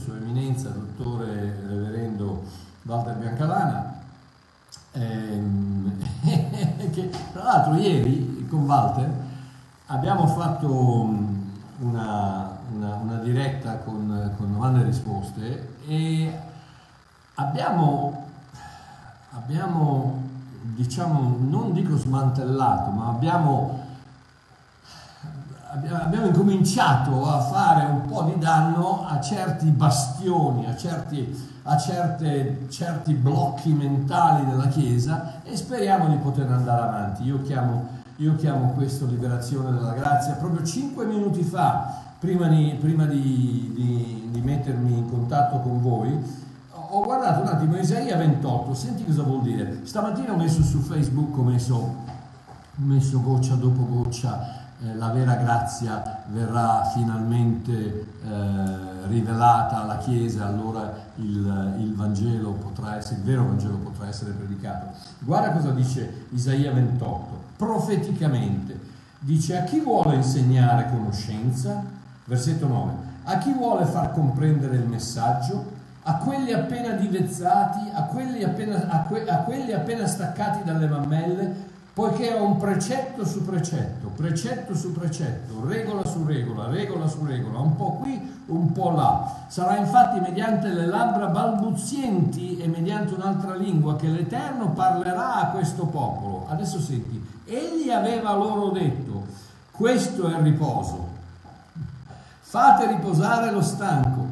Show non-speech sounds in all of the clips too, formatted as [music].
Sua Eminenza, dottore reverendo Walter Biancalana, ehm, [laughs] che tra l'altro ieri con Walter abbiamo fatto una, una, una diretta con, con domande e risposte e abbiamo, abbiamo, diciamo, non dico smantellato, ma abbiamo abbiamo incominciato a fare un po' di danno a certi bastioni, a certi, a certe, certi blocchi mentali della Chiesa e speriamo di poter andare avanti. Io chiamo, io chiamo questo liberazione della grazia. Proprio cinque minuti fa, prima di, prima di, di, di mettermi in contatto con voi, ho guardato un attimo Isaia 28, senti cosa vuol dire. Stamattina ho messo su Facebook, ho messo, ho messo goccia dopo goccia eh, la vera grazia verrà finalmente eh, rivelata alla Chiesa, allora il, il, Vangelo potrà essere, il vero Vangelo potrà essere predicato. Guarda cosa dice Isaia 28, profeticamente, dice a chi vuole insegnare conoscenza, versetto 9, a chi vuole far comprendere il messaggio, a quelli appena divezzati, a quelli appena, a que, a quelli appena staccati dalle mammelle, poiché è un precetto su precetto, precetto su precetto, regola su regola, regola su regola, un po' qui, un po' là. Sarà infatti mediante le labbra balbuzienti e mediante un'altra lingua che l'Eterno parlerà a questo popolo. Adesso senti, egli aveva loro detto, questo è il riposo, fate riposare lo stanco,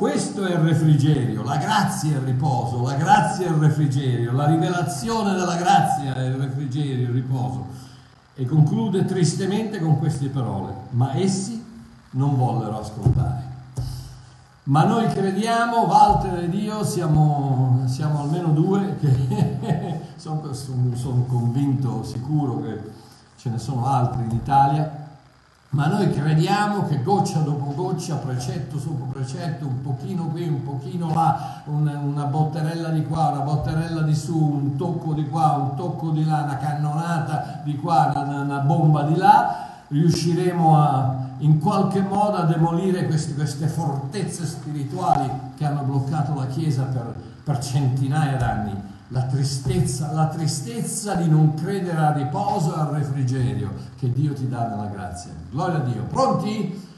questo è il refrigerio, la grazia è il riposo, la grazia è il refrigerio, la rivelazione della grazia è il refrigerio, il riposo. E conclude tristemente con queste parole, ma essi non vollero ascoltare. Ma noi crediamo, Walter ed io siamo, siamo almeno due che [laughs] sono, sono convinto, sicuro che ce ne sono altri in Italia, ma noi crediamo che goccia dopo goccia, precetto sopra precetto, un pochino qui, un pochino là, una, una botterella di qua, una botterella di su, un tocco di qua, un tocco di là, una cannonata di qua, una, una bomba di là, riusciremo a, in qualche modo a demolire queste, queste fortezze spirituali che hanno bloccato la Chiesa per, per centinaia d'anni la tristezza, la tristezza di non credere al riposo e al refrigerio che Dio ti dà nella grazia. Gloria a Dio. Pronti?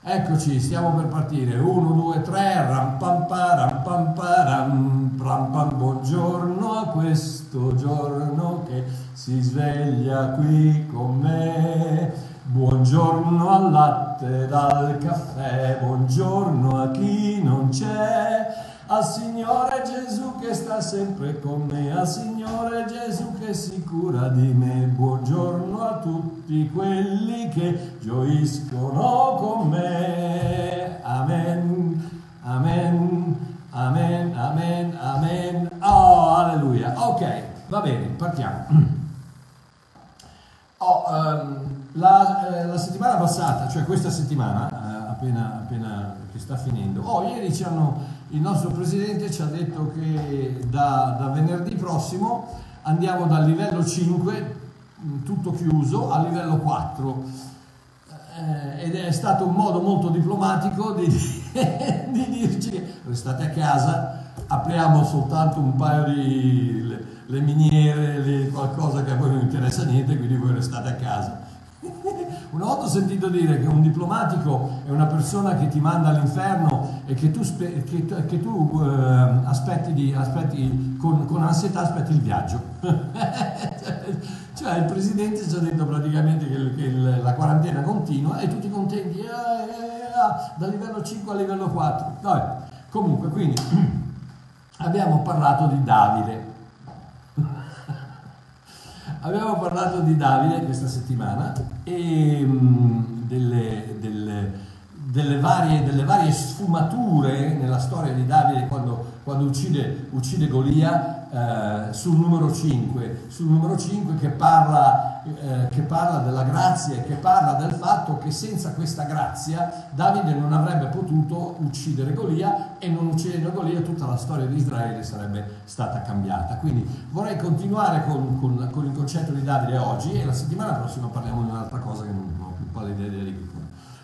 Eccoci, stiamo per partire. Uno, due, tre, ram pam pa, ram pam pa, ram, ram pam. Buongiorno a questo giorno che si sveglia qui con me. Buongiorno al latte dal caffè, buongiorno a chi non c'è al Signore Gesù che sta sempre con me, al Signore Gesù che si cura di me. Buongiorno a tutti quelli che gioiscono con me. Amen, amen, amen, amen, amen. Oh, alleluia. Ok, va bene, partiamo. [clears throat] Oh, um, la, eh, la, settimana passata, cioè questa settimana, eh, appena, appena che sta finendo, oh, ieri ci hanno il nostro presidente ci ha detto che da, da venerdì prossimo andiamo dal livello 5, mm, tutto chiuso, al livello 4. Eh, ed è stato un modo molto diplomatico di, [laughs] di dirci restate a casa, apriamo soltanto un paio di le, le miniere, le, qualcosa che a voi non interessa niente, quindi voi restate a casa. Una volta ho sentito dire che un diplomatico è una persona che ti manda all'inferno e che tu, spe- che, che tu eh, aspetti, di, aspetti con, con, ansietà aspetti il viaggio. [laughs] cioè il presidente ci ha detto praticamente che, che il, la quarantena continua e tutti contenti, eh, eh, eh, dal livello 5 al livello 4. Vabbè. Comunque, quindi [clears throat] abbiamo parlato di Davide. Abbiamo parlato di Davide questa settimana e um, delle, delle, delle, varie, delle, varie, sfumature nella storia di Davide quando, quando uccide, uccide Golia eh, sul numero 5, sul numero 5 che parla, eh, che parla della grazia e che parla del fatto che senza questa grazia Davide non avrebbe potuto uccidere Golia e non uccidendo Golia tutta la storia di Israele sarebbe stata cambiata. Quindi vorrei continuare con, con, con il concetto di Davide oggi e la settimana prossima parliamo di un'altra cosa che non, ho più pallida idea di che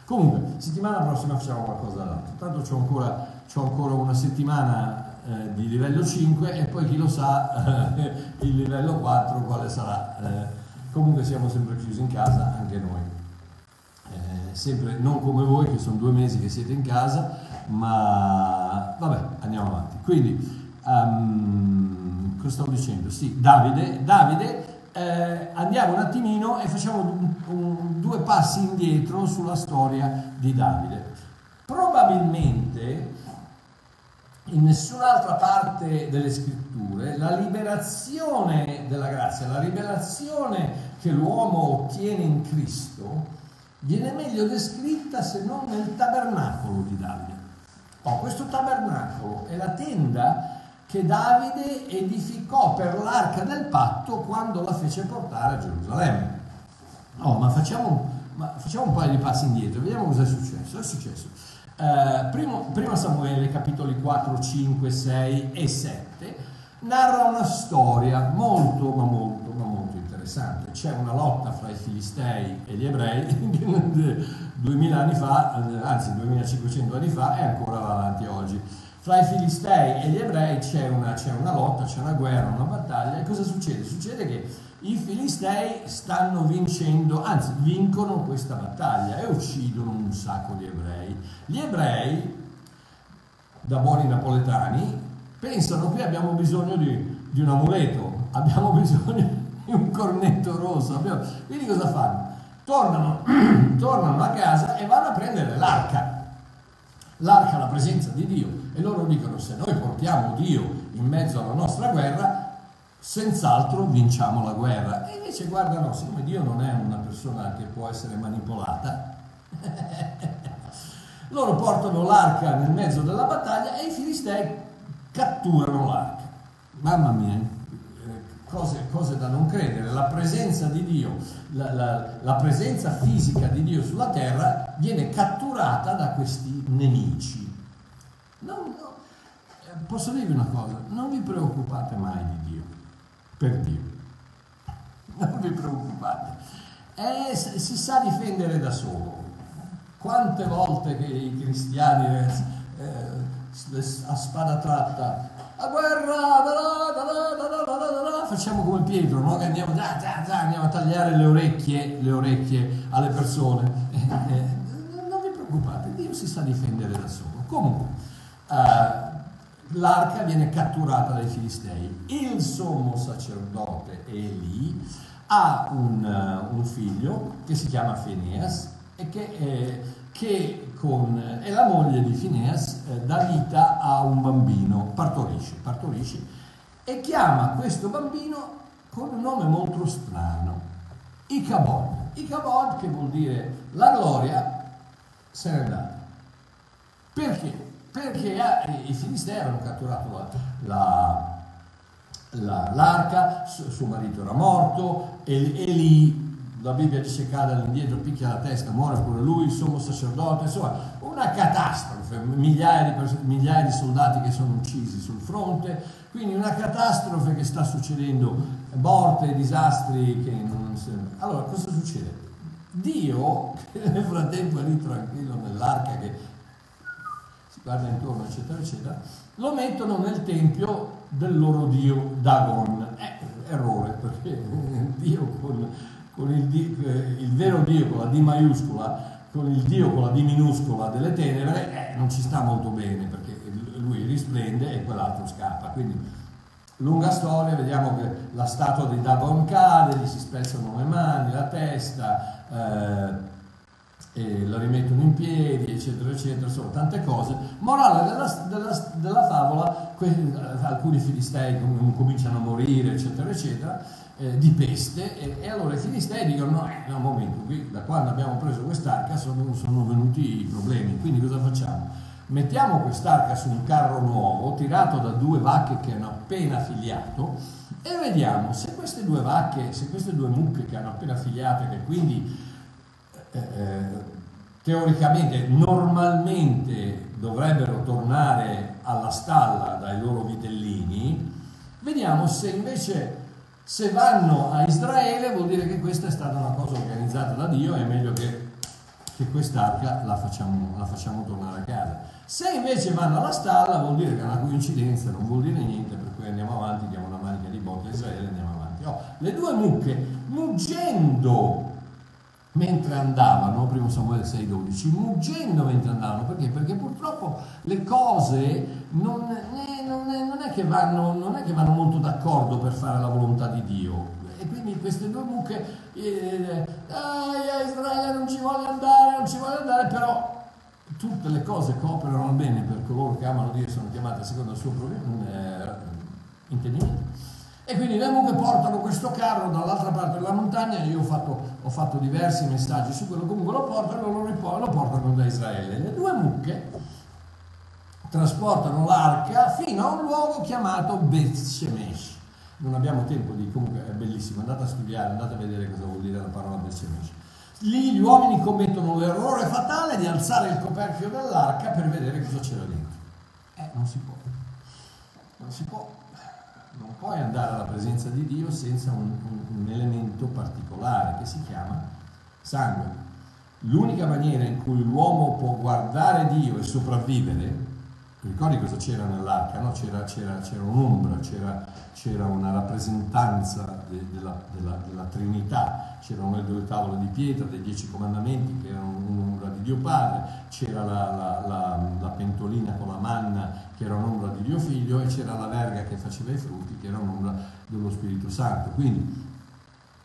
Comunque, settimana prossima facciamo qualcosa d'altro. Tanto c'ho ancora ho ancora una settimana eh, di livello 5 e poi chi lo sa eh, il livello 4 quale sarà. Eh, comunque siamo sempre chiusi in casa anche noi. Eh, sempre non come voi che sono due mesi che siete in casa, ma vabbè, andiamo avanti. Quindi, um, cosa stavo dicendo? Sì, Davide, Davide eh, andiamo un attimino e facciamo un, un, due passi indietro sulla storia di Davide. Probabilmente in nessun'altra parte delle scritture la liberazione della grazia, la rivelazione che l'uomo ottiene in Cristo viene meglio descritta se non nel tabernacolo di Davide. Oh, questo tabernacolo è la tenda che Davide edificò per l'arca del patto quando la fece portare a Gerusalemme. Oh, ma facciamo, ma facciamo un paio di passi indietro, vediamo cosa è successo. È successo eh, primo, prima Samuele, capitoli 4, 5, 6 e 7, narra una storia molto, ma molto, ma molto interessante. C'è una lotta fra i Filistei e gli ebrei [laughs] 2000 anni fa, anzi 2500 anni fa e ancora va avanti oggi. Fra i Filistei e gli ebrei c'è una, c'è una lotta, c'è una guerra, una battaglia e cosa succede? Succede che i Filistei stanno vincendo, anzi vincono questa battaglia e uccidono un sacco di ebrei. Gli ebrei, da buoni napoletani, pensano che abbiamo bisogno di, di un amuleto, [laughs] abbiamo bisogno di un cornetto rosso. Abbiamo... Quindi cosa fanno? Tornano, [clears throat] tornano a casa e vanno a prendere l'arca. L'arca, la presenza di Dio. E loro dicono, se noi portiamo Dio in mezzo alla nostra guerra, senz'altro vinciamo la guerra. E invece guarda no, siccome Dio non è una persona che può essere manipolata, [laughs] loro portano l'arca nel mezzo della battaglia e i filistei catturano l'arca. Mamma mia, eh, cose, cose da non credere, la presenza di Dio, la, la, la presenza fisica di Dio sulla terra viene catturata da questi nemici. No, no, eh, posso dirvi una cosa, non vi preoccupate mai di per Dio. Non vi preoccupate. Eh, si sa difendere da solo. Quante volte che i cristiani eh, eh a spada tratta a guerra da da da facciamo come Pietro no? che andiamo, andiamo, a tagliare le orecchie, le orecchie alle persone eh, eh, non vi preoccupate Dio si sa difendere da solo comunque eh, l'arca viene catturata dai Filistei. Il sommo sacerdote Eli ha un, uh, un figlio che si chiama Phineas e che, eh, che con, è la moglie di Phineas, eh, dà vita a un bambino, partorisce, partorisce e chiama questo bambino con un nome molto strano, Icabod. Icabod che vuol dire la gloria se n'è data. Perché? Perché eh, i Filistei avevano catturato la, la, l'arca, suo marito era morto e, lì la Bibbia dice cade all'indietro, picchia la testa, muore pure lui, il sommo sacerdote, insomma una catastrofe, migliaia di, migliaia di soldati che sono uccisi sul fronte, quindi una catastrofe che sta succedendo, morte, disastri che non... Allora cosa succede? Dio, che [laughs] nel frattempo è lì tranquillo nell'arca che guarda intorno, eccetera, eccetera, lo mettono nel tempio del loro dio Dagon. Eh, errore, perché Dio con, con il, il, vero Dio con la D maiuscola, con il Dio con la D minuscola delle tenebre, eh, non ci sta molto bene, perché lui risplende e quell'altro scappa. Quindi, lunga storia, vediamo che la statua di Dagon cade, gli si spezzano le mani, la testa, eh, e lo rimettono in piedi, eccetera, eccetera, insomma, tante cose. Morale della, della, della favola, que- alcuni filistei com- cominciano a morire, eccetera, eccetera, eh, di peste, e, e, allora i filistei dicono, no, eh, un momento, qui, da quando abbiamo preso quest'arca sono, sono venuti i problemi, quindi cosa facciamo? Mettiamo quest'arca su un carro nuovo, tirato da due vacche che hanno appena figliato, e vediamo se queste due vacche, se queste due mucche che hanno appena figliato, che quindi eh, eh, teoricamente, normalmente dovrebbero tornare alla stalla dai loro vitellini, vediamo se invece se vanno a Israele vuol dire che questa è stata una cosa organizzata da Dio, è meglio che, che quest'arca la facciamo, la facciamo tornare a casa. Se invece vanno alla stalla vuol dire che è una coincidenza, non vuol dire niente, per cui andiamo avanti, diamo una manica di botte a Israele e andiamo avanti. Oh, le due mucche, muggendo mentre andavano, primo Samuele 6,12, muggendo mentre andavano, perché? Perché purtroppo le cose non, eh, non, è, non, è vanno, non, è, che vanno, molto d'accordo per fare la volontà di Dio. E quindi queste due mucche, eh, a Israele non ci voglio andare, non ci voglio andare, però tutte le cose cooperano bene per coloro che amano Dio e sono chiamate secondo il suo eh, intendimento. E quindi le mucche portano questo carro dall'altra parte della montagna, io ho fatto, ho fatto diversi messaggi su quello, comunque lo portano, lo, lo portano da Israele. Le due mucche trasportano l'arca fino a un luogo chiamato Beth Shemesh. Non abbiamo tempo di, comunque è bellissimo, andate a studiare, andate a vedere cosa vuol dire la parola Beth Shemesh. Lì gli uomini commettono l'errore fatale di alzare il coperchio dell'arca per vedere cosa c'era dentro. Eh, non si può. Non si può non puoi andare alla presenza di Dio senza un, un, un elemento particolare che si chiama sangue. L'unica maniera in cui l'uomo può guardare Dio e sopravvivere ricordi cosa c'era nell'arca? No? C'era, c'era, c'era, un'ombra, c'era, c'era una rappresentanza de, della, della, della, Trinità, c'erano le due tavole di pietra dei dieci comandamenti che erano un'ombra di Dio Padre, c'era la, la, la, la, pentolina con la manna che era un'ombra di Dio Figlio e c'era la verga che faceva i frutti che era un'ombra dello Spirito Santo. Quindi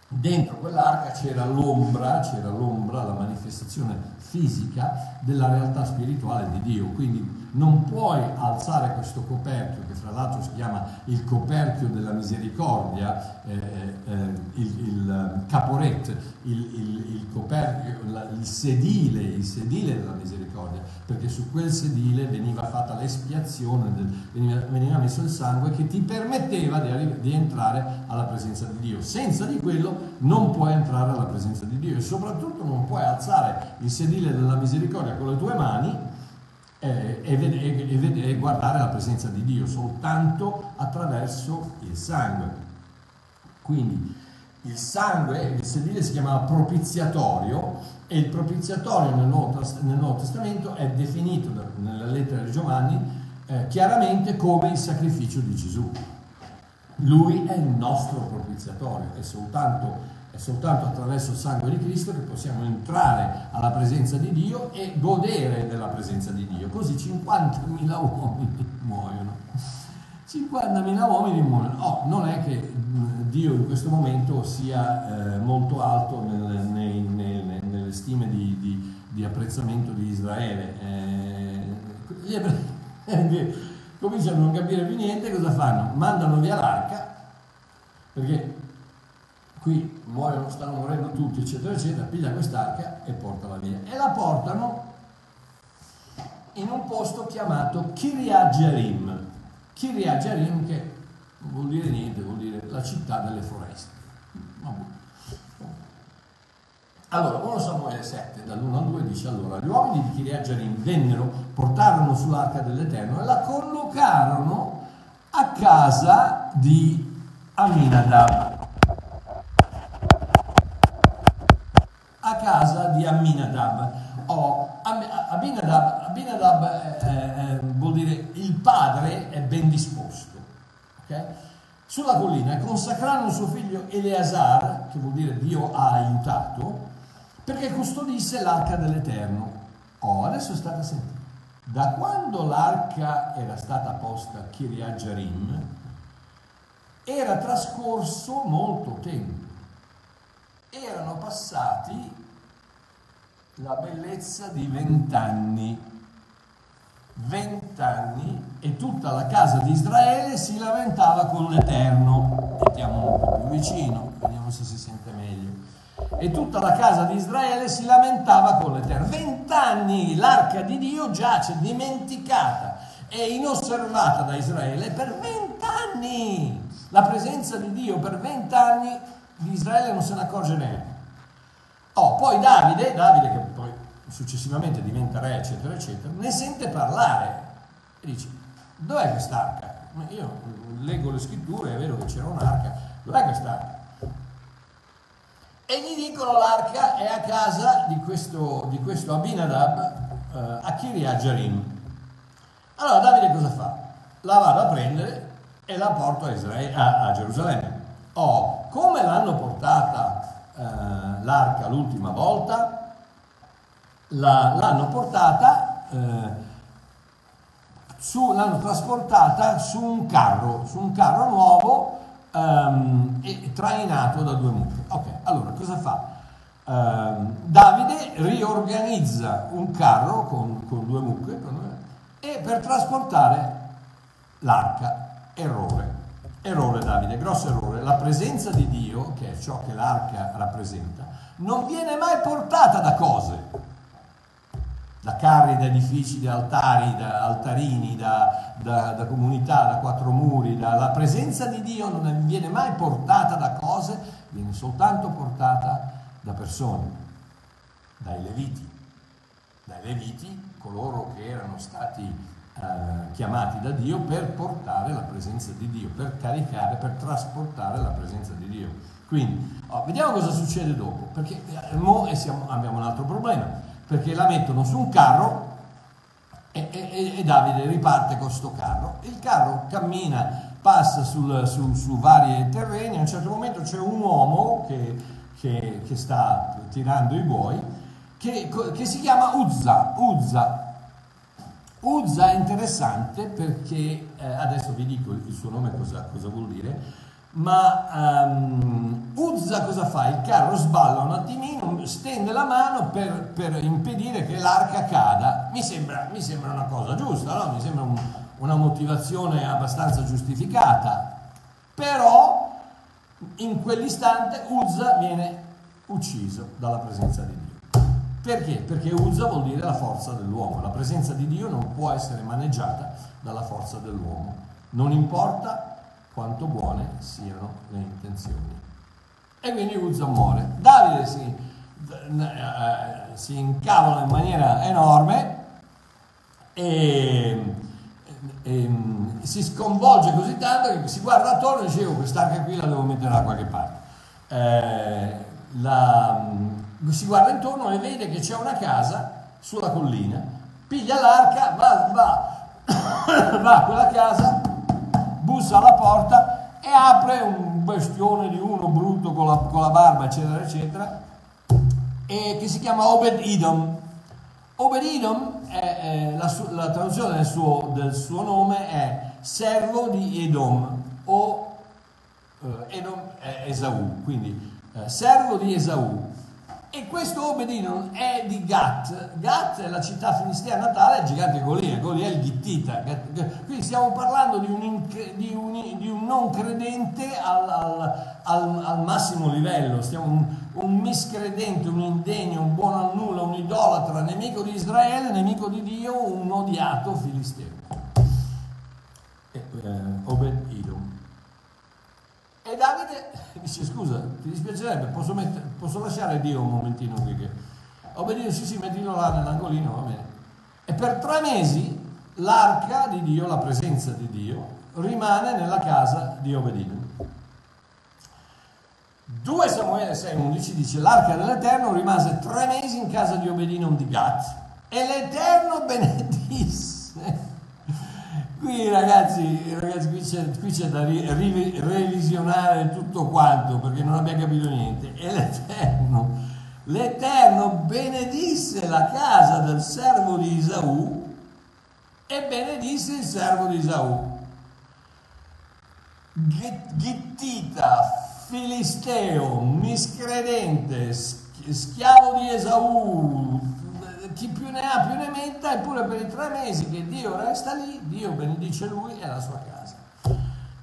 dentro quell'arca c'era l'ombra, c'era l'ombra, la manifestazione fisica della realtà spirituale di Dio. Quindi non puoi alzare questo coperchio, che fra l'altro si chiama il coperchio della misericordia, eh, eh, il, il caporet, il, il, il coperchio, il, sedile, il sedile della misericordia, perché su quel sedile veniva fatta l'espiazione, del, veniva, veniva, messo il sangue che ti permetteva di, di entrare alla presenza di Dio. Senza di quello non puoi entrare alla presenza di Dio e soprattutto non puoi alzare il sedile della misericordia con le tue mani eh, e, e, e, guardare la presenza di Dio soltanto attraverso il sangue. Quindi il sangue, il sedile si chiamava propiziatorio e il propiziatorio nel Nuovo, nel Nuovo Testamento è definito nella lettera di Giovanni eh, chiaramente come il sacrificio di Gesù. Lui è il nostro propiziatorio, è soltanto è soltanto attraverso il sangue di Cristo che possiamo entrare alla presenza di Dio e godere della presenza di Dio. Così 50.000 uomini muoiono. 50.000 uomini muoiono. Oh, non è che Dio in questo momento sia eh, molto alto nel, nei, nelle, nelle stime di, di, di, apprezzamento di Israele. Eh, gli ebrei [laughs] cominciano a non capire più niente, cosa fanno? Mandano via l'arca, perché qui muoiono, stanno morendo tutti, eccetera, eccetera, piglia quest'arca e portala via. E la portano in un posto chiamato. Kiryat Jearim che non vuol dire niente, vuol dire la città delle foreste. Allora, 1 Samuele 7, dall'1 al 2 dice allora, gli uomini di Kiryat Jearim vennero, portarono sull'arca dell'Eterno e la collocarono a casa di Aminadab a casa di Aminadab. Oh, Abinadab, Abinadab eh, eh, vuol dire il padre è ben disposto. Okay? Sulla collina consacrarono suo figlio Eleazar, che vuol dire Dio ha aiutato, perché custodisse l'arca dell'Eterno. Oh, adesso state a sentire. Da quando l'arca era stata posta a Kiryat Jarim, era trascorso molto tempo erano passati la bellezza di vent'anni. Vent'anni e tutta la casa di Israele si lamentava con l'Eterno. Mettiamo un po' più vicino, vediamo se si sente meglio. E tutta la casa di Israele si lamentava con l'Eterno. Vent'anni l'arca di Dio giace dimenticata e inosservata da Israele per vent'anni. La presenza di Dio per vent'anni di Israele non se ne accorge neanche. Oh, poi Davide, Davide che poi successivamente diventa re, eccetera, eccetera, ne sente parlare e dice, dov'è quest'arca? Io leggo le scritture, è vero che c'era un'arca, dov'è quest'arca? e gli dicono l'arca è a casa di questo, di questo Abinadab eh, a Kiryat Jarim. Allora Davide cosa fa? La vado a prendere e la porto a, Israele, a, a Gerusalemme. Oh, come l'hanno portata eh, l'arca l'ultima volta? La, l'hanno portata, eh, su, l'hanno trasportata su un carro, su un carro nuovo um, e trainato da due mucche. Ok, allora cosa fa? Uh, Davide riorganizza un carro con, con due mucche e per trasportare l'arca. Errore. Errore Davide, grosso errore. La presenza di Dio, che è ciò che l'arca rappresenta, non viene mai portata da cose da carri, da edifici, da altari, da altarini, da, da, da comunità, da quattro muri, da, la presenza di Dio non viene mai portata da cose, viene soltanto portata da persone, dai leviti, dai leviti, coloro che erano stati eh, chiamati da Dio per portare la presenza di Dio, per caricare, per trasportare la presenza di Dio. Quindi, oh, vediamo cosa succede dopo, perché eh, siamo, abbiamo un altro problema perché la mettono su un carro e, e, e Davide riparte con questo carro. Il carro cammina, passa sul, su, su, vari terreni, a un certo momento c'è un uomo che, che, che sta tirando i buoi, che, che, si chiama Uzza. Uzza. Uzza è interessante perché, eh, adesso vi dico il suo nome cosa, cosa vuol dire, ma um, Uzza cosa fa? Il carro sballa un attimino, stende la mano per, per impedire che l'arca cada. Mi sembra, mi sembra una cosa giusta, no? mi sembra un, una motivazione abbastanza giustificata. Però in quell'istante Uzza viene ucciso dalla presenza di Dio. Perché? Perché Uzza vuol dire la forza dell'uomo. La presenza di Dio non può essere maneggiata dalla forza dell'uomo. Non importa quanto buone siano le intenzioni. E quindi Uzza muore. Davide si, eh, si incavola in maniera enorme e, e, si sconvolge così tanto che si guarda attorno e dice io quest'arca qui la devo mettere da qualche parte. Eh, la, si guarda intorno e vede che c'è una casa sulla collina, piglia l'arca, va, va, [coughs] va a quella casa bussa alla porta e apre un bestione di uno brutto con la, con la barba, eccetera, eccetera, che si chiama Obed Idom. Obed Idom, è, è la, la, traduzione del suo, del suo, nome è servo di Edom o eh, Edom è Esau, quindi eh, servo di Esau. E questo Obedino è di Gat. Gat è la città filistea natale del gigante Golia, Golia è il Gittita. Quindi stiamo parlando di un, di un, di un non credente al, al, al, al massimo livello, un, un, miscredente, un indegno, un buono a nulla, un idolatra, nemico di Israele, nemico di Dio, un odiato filisteo. Eh, Obed Idom. E Davide dice scusa, ti dispiacerebbe, posso, mettere, posso lasciare Dio un momentino qui che... Obbedino, sì sì, mettilo là nell'angolino, va bene. E per tre mesi l'arca di Dio, la presenza di Dio, rimane nella casa di Obedino. 2 Samuele 6,11 dice l'arca dell'Eterno rimase tre mesi in casa di Obedino di Gat e l'Eterno [laughs] benedisse Qui ragazzi, ragazzi qui, c'è, qui c'è da ri, ri, revisionare tutto quanto perché non abbiamo capito niente. E l'Eterno, l'Eterno benedisse la casa del servo di Isaù e benedisse il servo di Isaù. Gittita, filisteo, miscredente, schiavo di Esaù, chi più ne ha più ne metta, eppure per i tre mesi che Dio resta lì, Dio benedice lui e la sua casa.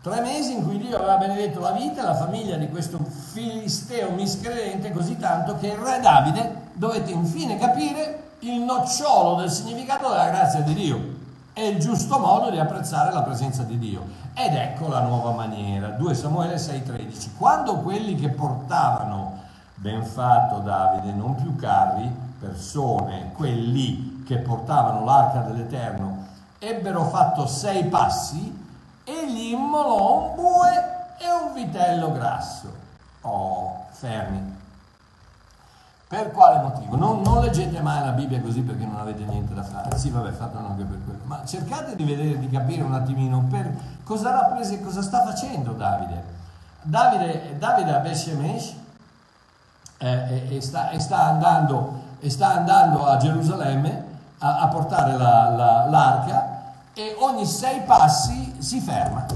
Tre mesi in cui Dio aveva benedetto la vita e la famiglia di questo filisteo miscredente così tanto che il re Davide dovette infine capire il nocciolo del significato della grazia di Dio e il giusto modo di apprezzare la presenza di Dio. Ed ecco la nuova maniera, 2 Samuele 6:13. Quando quelli che portavano, ben fatto Davide, non più carri, persone, quelli che portavano l'arca dell'Eterno, ebbero fatto sei passi, egli immolò un bue e un vitello grasso. Oh, fermi. Per quale motivo? Non, non, leggete mai la Bibbia così perché non avete niente da fare. Sì, vabbè, fatelo anche per quello. Ma cercate di vedere, di capire un attimino per cosa rappresenta, cosa sta facendo Davide. Davide, Davide a Beshemesh eh, e, e, sta, e, sta andando, e sta andando a Gerusalemme a, a portare la, la, l'arca e ogni sei passi si ferma.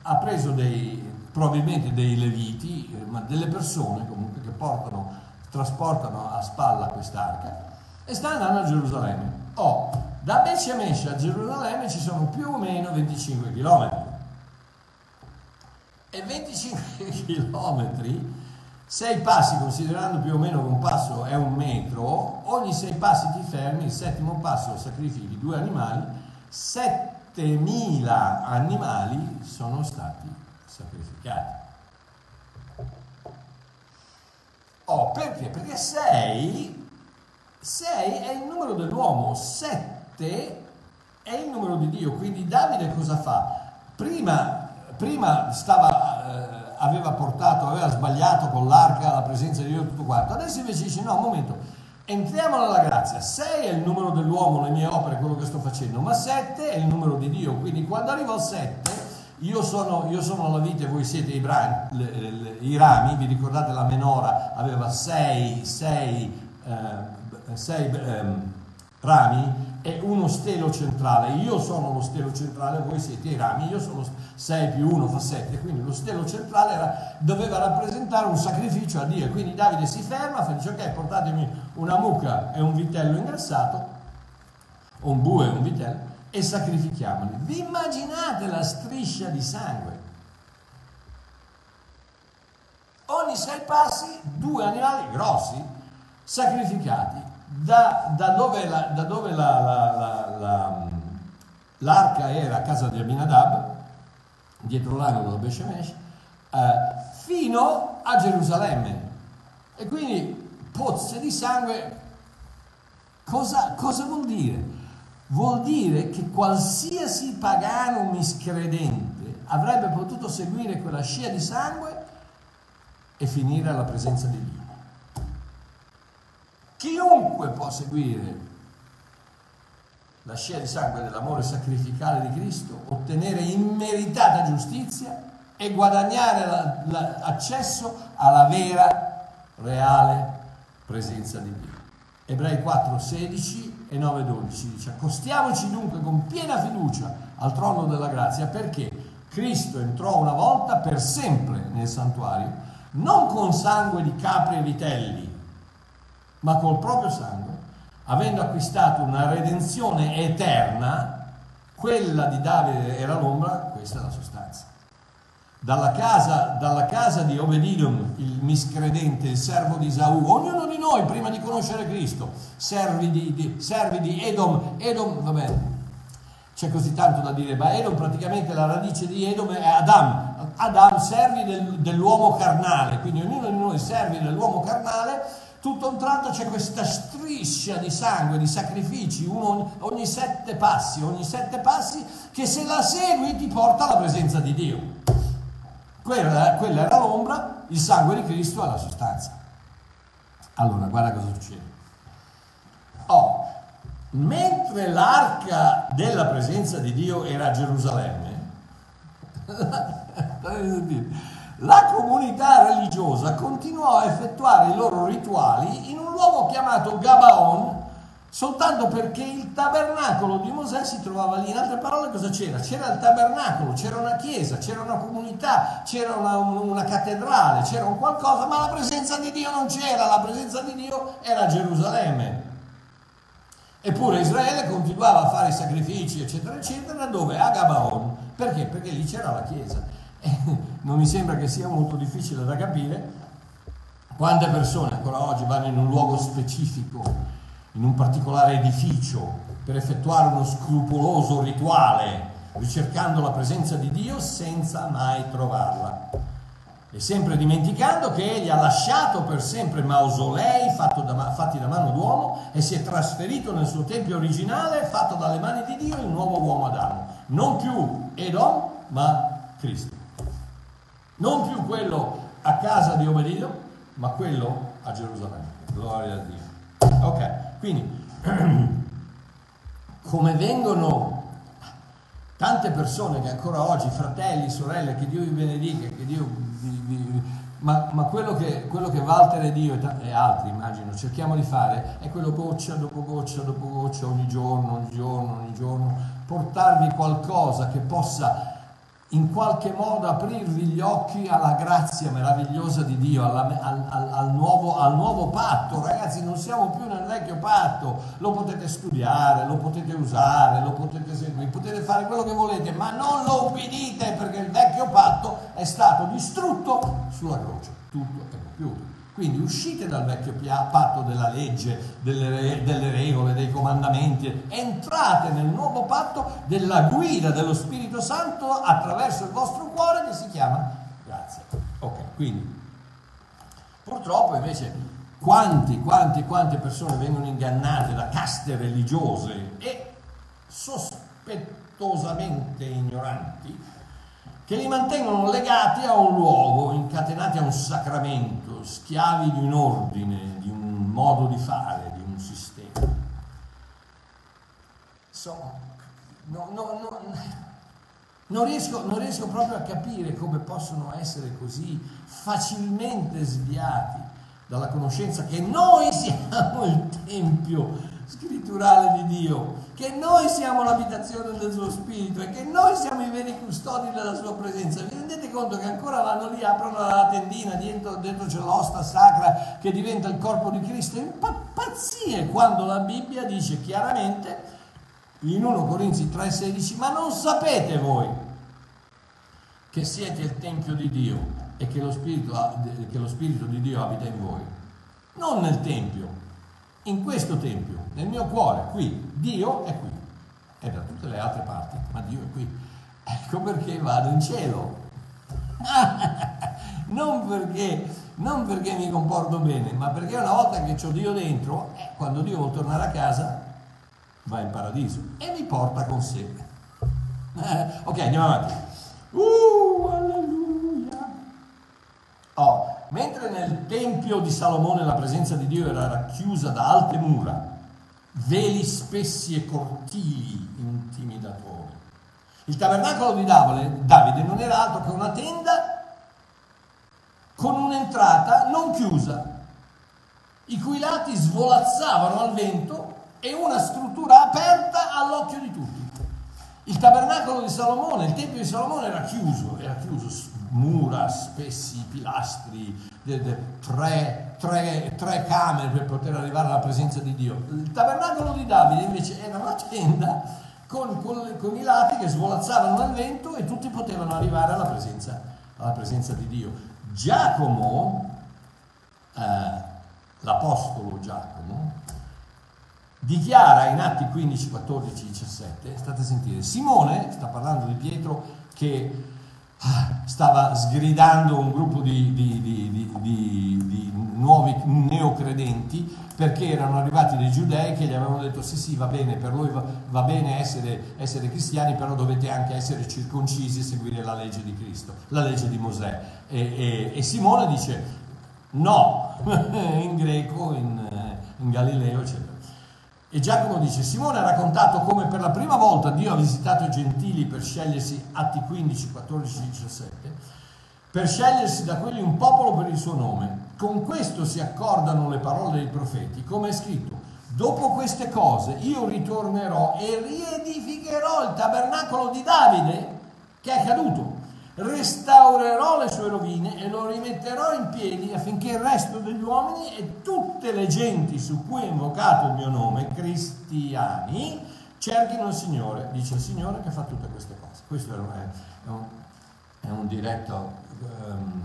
Ha preso dei, probabilmente dei leviti, ma delle persone comunque che portano, trasportano a spalla quest'arca e sta andando a Gerusalemme. Oh, da Becemesh a Gerusalemme ci sono più o meno 25 km. E 25 [laughs] chilometri sei passi, considerando più o meno che un passo è un metro, ogni sei passi ti fermi, il settimo passo sacrifichi due animali, 7.000 animali sono stati sacrificati. Oh, perché? Perché 6, 6 è il numero dell'uomo, 7 è il numero di Dio, quindi Davide cosa fa? Prima, prima stava... Eh, aveva portato, aveva sbagliato con l'arca la presenza di Dio e tutto quanto. Adesso invece dice no, un momento, entriamo nella grazia. 6 è il numero dell'uomo, le mie opere, quello che sto facendo, ma 7 è il numero di Dio. Quindi quando arrivo al 7 io sono, io sono, la vite, voi siete i, brani, le, le, i, rami, vi ricordate la menora aveva sei, sei, eh, sei eh, rami e uno stelo centrale. Io sono lo stelo centrale, voi siete i rami, io sono 6 più 1 fa 7, quindi lo stelo centrale era, doveva rappresentare un sacrificio a Dio. Quindi Davide si ferma, dice ok, portatemi una mucca e un vitello ingrassato, o un bue e un vitello, e sacrifichiamoli. Vi immaginate la striscia di sangue? Ogni sei passi due animali grossi sacrificati. Da, da dove, la, da dove la, la, l'arca era a casa di Abinadab, dietro l'angolo di Beshemesh, eh, fino a Gerusalemme. E quindi pozze di sangue, cosa, cosa vuol dire? vuol dire che qualsiasi pagano miscredente avrebbe potuto seguire quella scia di sangue e finire alla presenza di Dio. Chiunque può seguire la scia di sangue dell'amore sacrificale di Cristo, ottenere immeritata giustizia e guadagnare l'accesso alla vera, reale presenza di Dio. Ebrei 4, 16 e 9, 12 dice accostiamoci dunque con piena fiducia al trono della grazia perché Cristo entrò una volta per sempre nel santuario, non con sangue di capri e vitelli, ma col proprio sangue, avendo acquistato una redenzione eterna, quella di Davide era l'ombra, questa è la sostanza. Dalla casa, dalla casa di Obedidom, il miscredente, il servo di Isaù, ognuno di noi prima di conoscere Cristo, servi di, di, servi di Edom, Edom, va bene, c'è così tanto da dire, ma Edom praticamente la radice di Edom è Adam, Adam servi del, dell'uomo carnale, quindi ognuno di noi servi dell'uomo carnale, tutto un tratto c'è questa striscia di sangue, di sacrifici, uno, ogni sette passi, ogni sette passi, che se la segui ti porta alla presenza di Dio. Quella, quella era l'ombra, il sangue di Cristo è la sostanza. Allora, guarda cosa succede. Oh, mentre l'arca della presenza di Dio era a Gerusalemme, [laughs] la comunità religiosa continuò a effettuare i loro rituali in un luogo chiamato Gabaon, soltanto perché il tabernacolo di Mosè si trovava lì. In altre parole cosa c'era? C'era il tabernacolo, c'era una chiesa, c'era una comunità, c'era una, una, cattedrale, c'era un qualcosa, ma la presenza di Dio non c'era, la presenza di Dio era a Gerusalemme. Eppure Israele continuava a fare sacrifici, eccetera, eccetera, dove? A Gabaon. Perché? Perché lì c'era la chiesa. E non mi sembra che sia molto difficile da capire quante persone ancora oggi vanno in un luogo specifico in un particolare edificio per effettuare uno scrupoloso rituale, ricercando la presenza di Dio senza mai trovarla. E sempre dimenticando che egli ha lasciato per sempre mausolei da, fatti da mano d'uomo e si è trasferito nel suo tempio originale fatto dalle mani di Dio il nuovo uomo Adamo. Non più Edom, ma Cristo. Non più quello a casa di Obedido, ma quello a Gerusalemme. gloria a Dio. Ok, quindi [clears throat] come vengono tante persone che ancora oggi, fratelli, sorelle, che Dio vi benedica, che Dio vi, vi, ma, ma quello, che, quello, che, Walter ed io e, altri immagino cerchiamo di fare è quello goccia dopo goccia dopo goccia ogni giorno, ogni giorno, ogni giorno, portarvi qualcosa che possa in qualche modo aprirvi gli occhi alla grazia meravigliosa di Dio, alla, al, al, al, nuovo, al, nuovo, patto. Ragazzi, non siamo più nel vecchio patto, lo potete studiare, lo potete usare, lo potete seguire, potete fare quello che volete, ma non lo ubbidite perché il vecchio patto è stato distrutto sulla croce. Tutto è compiuto. Quindi uscite dal vecchio patto della legge, delle, delle, regole, dei comandamenti, entrate nel nuovo patto della guida dello Spirito Santo attraverso il vostro cuore che si chiama grazia. Ok, quindi purtroppo invece quanti, quanti, quante persone vengono ingannate da caste religiose e sospettosamente ignoranti che li mantengono legati a un luogo, incatenati a un sacramento, schiavi di un ordine, di un modo di fare, di un sistema. Insomma, no, no, no, non, riesco, non riesco proprio a capire come possono essere così facilmente sviati dalla conoscenza che noi siamo il Tempio scritturale di Dio, che noi siamo l'abitazione del suo spirito e che noi siamo i veri custodi della sua presenza. Vi rendete conto che ancora vanno lì, aprono la tendina, dentro, dentro c'è l'osta sacra che diventa il corpo di Cristo? Pazzie quando la Bibbia dice chiaramente in 1 Corinzi 3:16, ma non sapete voi che siete il Tempio di Dio e che lo Spirito, che lo Spirito di Dio abita in voi? Non nel Tempio, in questo Tempio, nel mio cuore, qui, Dio è qui, è da tutte le altre parti, ma Dio è qui. Ecco perché vado in cielo. [laughs] non, perché, non perché mi comporto bene, ma perché una volta che ho Dio dentro, eh, quando Dio vuole tornare a casa, va in paradiso e mi porta con sé. [laughs] Ok, andiamo avanti. Uh, alleluia. Oh, Mentre nel Tempio di Salomone la presenza di Dio era racchiusa da alte mura, veli spessi e cortili intimidatori. Il tabernacolo di Davide non era altro che una tenda con un'entrata non chiusa, i cui lati svolazzavano al vento e una struttura aperta all'occhio di tutti. Il tabernacolo di Salomone, il Tempio di Salomone era chiuso, era chiuso, mura, spessi pilastri, tre, tre, tre, camere per poter arrivare alla presenza di Dio. Il tabernacolo di Davide invece era una tenda con, con, con i lati che svolazzavano nel vento e tutti potevano arrivare alla presenza, alla presenza di Dio. Giacomo, eh, l'apostolo Giacomo, dichiara in Atti 15, 14, 17, state a sentire, Simone, sta parlando di Pietro, che stava sgridando un gruppo di, di, di, di, nuovi neocredenti perché erano arrivati dei giudei che gli avevano detto sì sì va bene, per voi va, va bene essere, essere, cristiani, però dovete anche essere circoncisi e seguire la legge di Cristo, la legge di Mosè. E, e, e Simone dice no, [laughs] in greco, in, in Galileo, eccetera. E Giacomo dice, Simone ha raccontato come per la prima volta Dio ha visitato i gentili per scegliersi, Atti 15, 14, 17, per scegliersi da quelli un popolo per il suo nome. Con questo si accordano le parole dei profeti, come è scritto, dopo queste cose io ritornerò e riedificherò il tabernacolo di Davide che è caduto restaurerò le sue rovine e lo rimetterò in piedi affinché il resto degli uomini e tutte le genti su cui è invocato il mio nome, cristiani, cerchino il Signore. Dice il Signore che fa tutte queste cose. Questo è un, è un diretto um,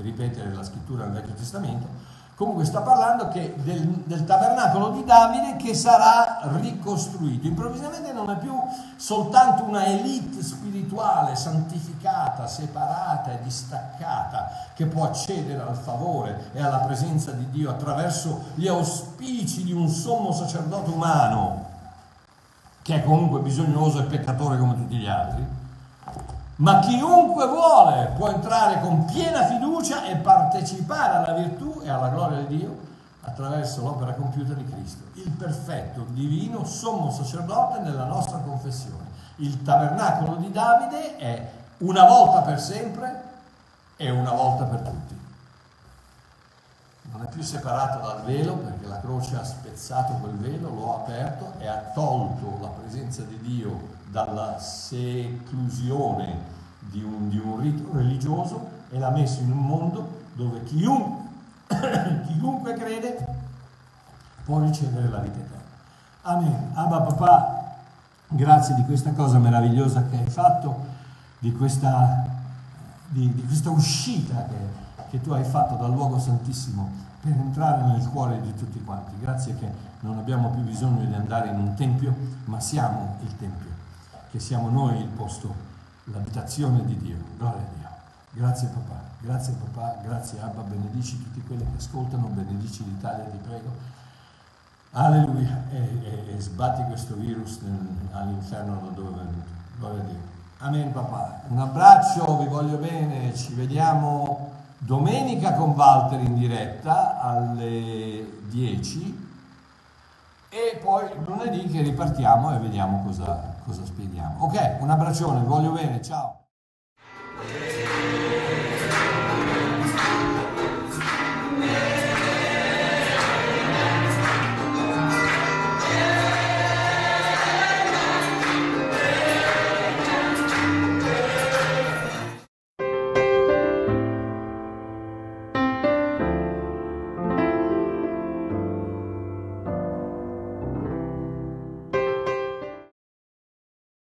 ripetere la scrittura del Vecchio Testamento Comunque sta parlando del, del, tabernacolo di Davide che sarà ricostruito. Improvvisamente non è più soltanto una elite spirituale santificata, separata e distaccata che può accedere al favore e alla presenza di Dio attraverso gli auspici di un sommo sacerdote umano, che è comunque bisognoso e peccatore come tutti gli altri ma chiunque vuole può entrare con piena fiducia e partecipare alla virtù e alla gloria di Dio attraverso l'opera compiuta di Cristo, il perfetto, divino, sommo sacerdote nella nostra confessione. Il tabernacolo di Davide è una volta per sempre e una volta per tutti. Non è più separato dal velo perché la croce ha spezzato quel velo, lo ha aperto e ha tolto la presenza di Dio dalla seclusione di un, di un rito religioso e l'ha messo in un mondo dove chiunque, [coughs] chiunque crede può ricevere la vita eterna. Amen. Abba papà, grazie di questa cosa meravigliosa che hai fatto, di questa, di, di questa uscita che, che tu hai fatto dal luogo santissimo per entrare nel cuore di tutti quanti. Grazie che non abbiamo più bisogno di andare in un tempio, ma siamo il tempio, che siamo noi il posto, l'abitazione di Dio. Gloria a Dio. Grazie papà, grazie papà, grazie Abba, benedici tutti quelli che ascoltano, benedici l'Italia, ti prego. Alleluia, e, e, e sbatti questo virus all'inferno da dove è venuto. Gloria a Dio. Amen papà. Un abbraccio, vi voglio bene, ci vediamo domenica con Walter in diretta alle 10 e poi lunedì che ripartiamo e vediamo cosa, cosa spieghiamo. Ok, un abbraccione, voglio bene, ciao.